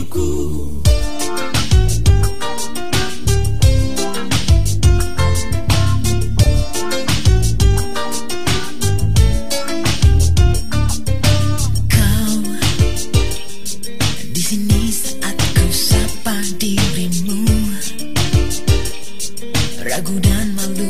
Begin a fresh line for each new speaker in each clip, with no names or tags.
Kau di sini saat ku sapa dirimu. Ragu dan malu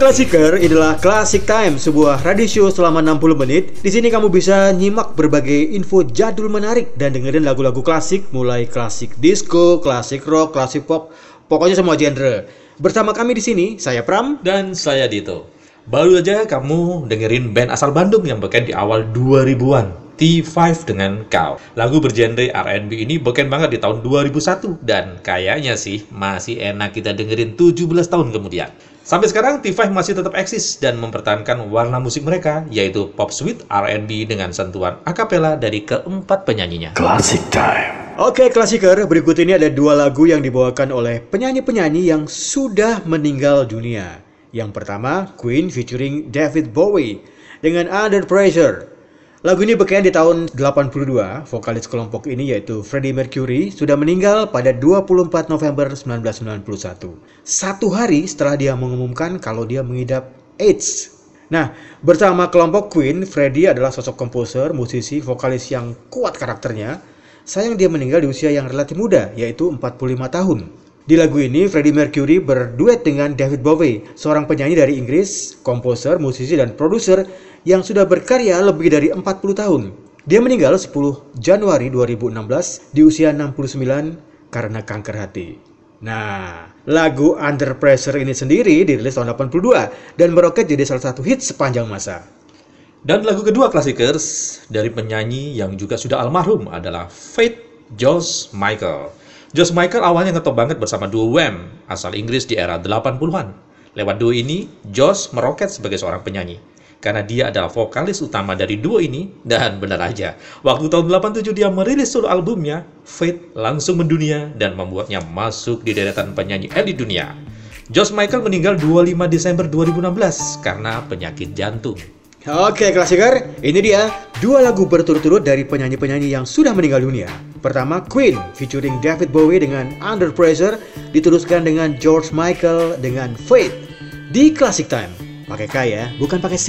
Klasiker, inilah Classic Time, sebuah radio show selama 60 menit. Di sini kamu bisa nyimak berbagai info jadul menarik dan dengerin lagu-lagu klasik mulai klasik disco, klasik rock, klasik pop, pokoknya semua genre. Bersama kami di sini, saya Pram.
Dan saya Dito. Baru aja kamu dengerin band asal Bandung yang beken di awal 2000-an. T5 dengan Kau. Lagu bergenre R&B ini beken banget di tahun 2001 dan kayaknya sih masih enak kita dengerin 17 tahun kemudian. Sampai sekarang T5 masih tetap eksis dan mempertahankan warna musik mereka yaitu pop sweet R&B dengan sentuhan akapela dari keempat penyanyinya.
Oke Klasiker, berikut ini ada dua lagu yang dibawakan oleh penyanyi-penyanyi yang sudah meninggal dunia. Yang pertama, Queen featuring David Bowie dengan Under Pressure. Lagu ini berkaitan di tahun 82, vokalis kelompok ini yaitu Freddie Mercury sudah meninggal pada 24 November 1991. Satu hari setelah dia mengumumkan kalau dia mengidap AIDS. Nah, bersama kelompok Queen, Freddie adalah sosok komposer, musisi, vokalis yang kuat karakternya. Sayang dia meninggal di usia yang relatif muda, yaitu 45 tahun. Di lagu ini, Freddie Mercury berduet dengan David Bowie, seorang penyanyi dari Inggris, komposer, musisi, dan produser yang sudah berkarya lebih dari 40 tahun. Dia meninggal 10 Januari 2016 di usia 69 karena kanker hati. Nah, lagu Under Pressure ini sendiri dirilis tahun 82 dan meroket jadi salah satu hit sepanjang masa.
Dan lagu kedua klasikers dari penyanyi yang juga sudah almarhum adalah Faith Josh Michael. Josh Michael awalnya ngetop banget bersama duo Wham asal Inggris di era 80-an. Lewat duo ini, Josh meroket sebagai seorang penyanyi karena dia adalah vokalis utama dari duo ini dan benar aja waktu tahun 87 dia merilis solo albumnya Fate langsung mendunia dan membuatnya masuk di deretan penyanyi elit dunia Josh Michael meninggal 25 Desember 2016 karena penyakit jantung
Oke klasiker, ini dia dua lagu berturut-turut dari penyanyi-penyanyi yang sudah meninggal dunia. Pertama Queen featuring David Bowie dengan Under Pressure diteruskan dengan George Michael dengan Faith di Classic Time pakai K ya, bukan pakai C.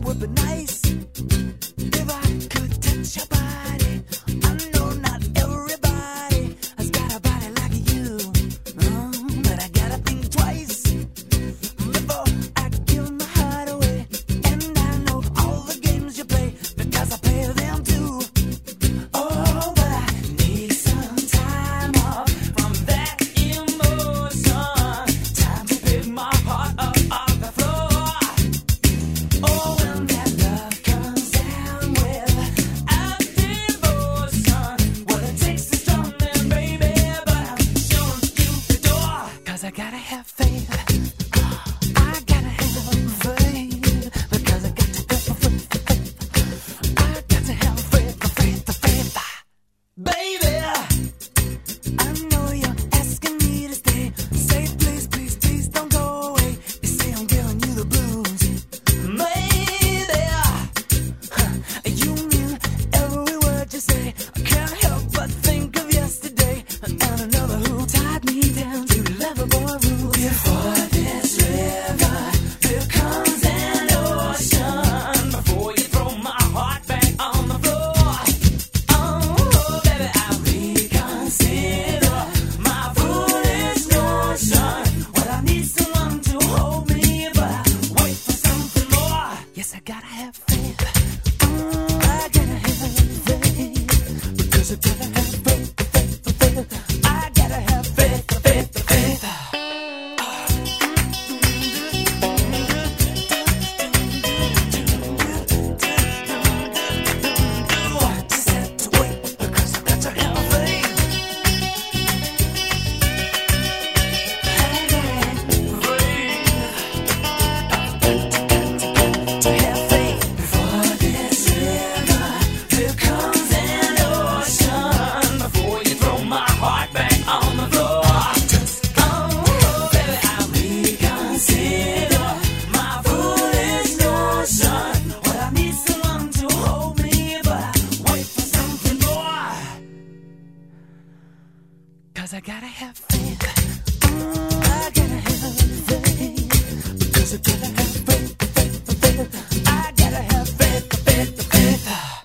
would be nice.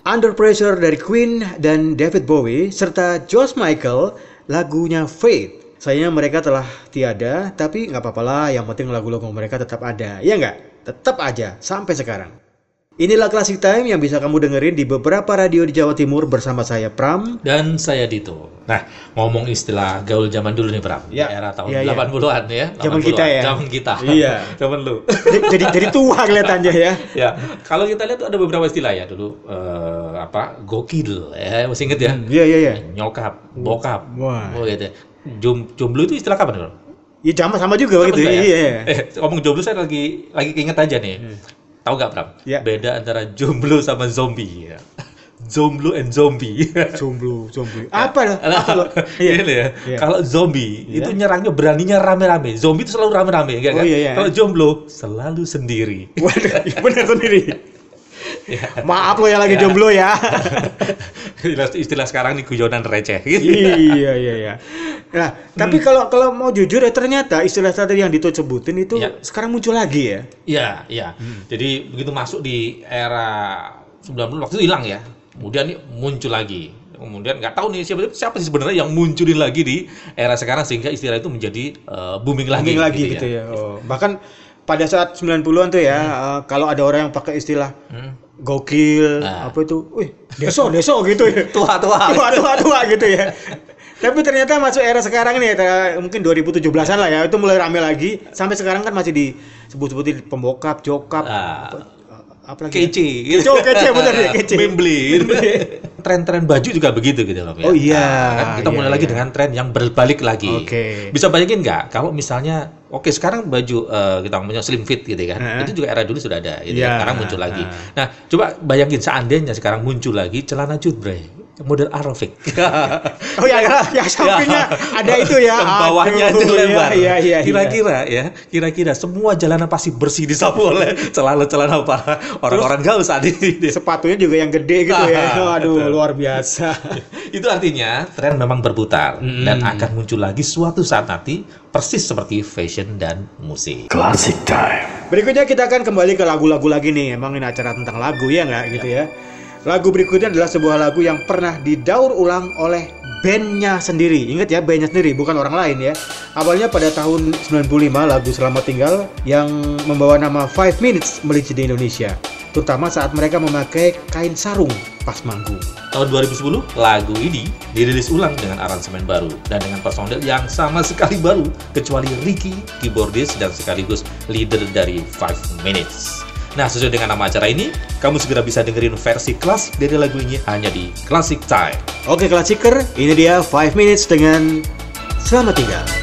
Under Pressure dari Queen dan David Bowie serta George Michael lagunya Faith. Sayangnya mereka telah tiada, tapi nggak apa-apa lah. Yang penting lagu-lagu mereka tetap ada, ya nggak? Tetap aja sampai sekarang. Inilah Classic Time yang bisa kamu dengerin di beberapa radio di Jawa Timur bersama saya Pram.
Dan saya Dito. Nah, ngomong istilah gaul zaman dulu nih, Pram.
Ya.
Era tahun
Ya, ya.
80-an ya.
Zaman
80-an.
kita ya.
Zaman kita.
Iya.
zaman lu.
Jadi jadi, tua kelihatannya ya.
ya, kalau kita lihat tuh ada beberapa istilah ya dulu eh, apa? Gokil ya, masih inget ya?
Iya iya iya.
Nyokap, bokap.
Wah.
Oh gitu. Jom, jomblo itu istilah kapan, Bro?
Ya sama sama juga
Sama
gitu.
juga ya?
Iya.
Eh, ngomong jomblo saya lagi lagi keinget aja nih. Tahu nggak, Pram?
Ya.
Beda antara jomblo sama zombie. Ya. Jomblo and zombie.
Jomblo, jomblo. Apa loh? Apa loh?
Iya. ya.
Iya.
Kalau zombie
Iya.
itu nyerangnya beraninya rame-rame. Zombie itu selalu rame-rame, ya
Oh,
kan?
iya, iya.
Kalau jomblo selalu sendiri.
Waduh, benar sendiri.
Ya.
Maaf lo yang lagi
Ya.
jomblo ya.
istilah, istilah sekarang nih guyonan receh gitu.
iya iya iya. Nah, tapi kalau kalau mau jujur ya ternyata istilah tadi yang Dito sebutin itu
Ya.
sekarang muncul lagi ya.
Iya, iya. Jadi begitu masuk di era 90 waktu itu hilang ya. Kemudian nih muncul lagi. Kemudian nggak tahu nih siapa siapa sih sebenarnya yang munculin lagi di era sekarang sehingga istilah itu menjadi eh, booming lagi.
Booming lagi gitu, ya. Oh, bahkan pada saat 90-an tuh ya, eh, kalau ada orang yang pakai istilah
Hmm.
Gokil
Nah.
apa itu, wih, deso deso gitu ya.
Tua-tua.
tua tua tua gitu ya. Tapi ternyata masuk era sekarang nih, ya, mungkin 2017-an lah ya, itu mulai rame lagi. Sampai sekarang kan masih disebut-sebutin pembokap, jokap,
Ah.
apa, apa lagi? ya?
Kece.
Oh, kece, bener ya, kece.
Maybelline. Tren-tren baju juga begitu gitu loh. ya.
Oh, iya.
Nah, kan kita
Iya,
mulai lagi
iya.
dengan tren yang berbalik lagi.
Oke.
Bisa bayangin nggak kalau misalnya Oke sekarang baju eh, kita ngomongnya slim fit gitu kan,
Heeh.
itu juga era dulu sudah ada, gitu
Iya,
kan. sekarang muncul lagi.
heeh.
Nah coba bayangin seandainya sekarang muncul lagi celana judbre model Arofik.
Oh ya, ya, sampingnya ada itu ya.
Yang bawahnya
Aduh,
itu lebar.
Iya, iya, iya.
Kira-kira ya, kira-kira semua jalanan pasti bersih disapu oleh celana-celana para orang-orang gaul saat ini.
Sepatunya juga yang gede gitu ya.
Ah,
Aduh,
betul.
luar biasa.
Itu artinya tren memang berputar
Hmm.
dan akan muncul lagi suatu saat nanti persis seperti fashion dan musik.
Classic Time.
Berikutnya kita akan kembali ke lagu-lagu lagi nih. Emang ini acara tentang lagu ya nggak gitu ya. Lagu berikutnya adalah sebuah lagu yang pernah didaur ulang oleh bandnya sendiri. Ingat ya, bandnya sendiri, bukan orang lain ya. Awalnya pada tahun 95 lagu Selamat Tinggal yang membawa nama Five Minutes meliji di Indonesia. Terutama saat mereka memakai kain sarung pas manggung.
Tahun 2010, lagu ini dirilis ulang dengan aransemen baru dan dengan personel yang sama sekali baru kecuali Ricky, keyboardist dan sekaligus leader dari Five Minutes. Nah, sesuai dengan nama acara ini, kamu segera bisa dengerin versi klasik dari lagu ini hanya di Classic Time.
Oke, klasiker, ini dia Five Minutes dengan Selamat Tinggal.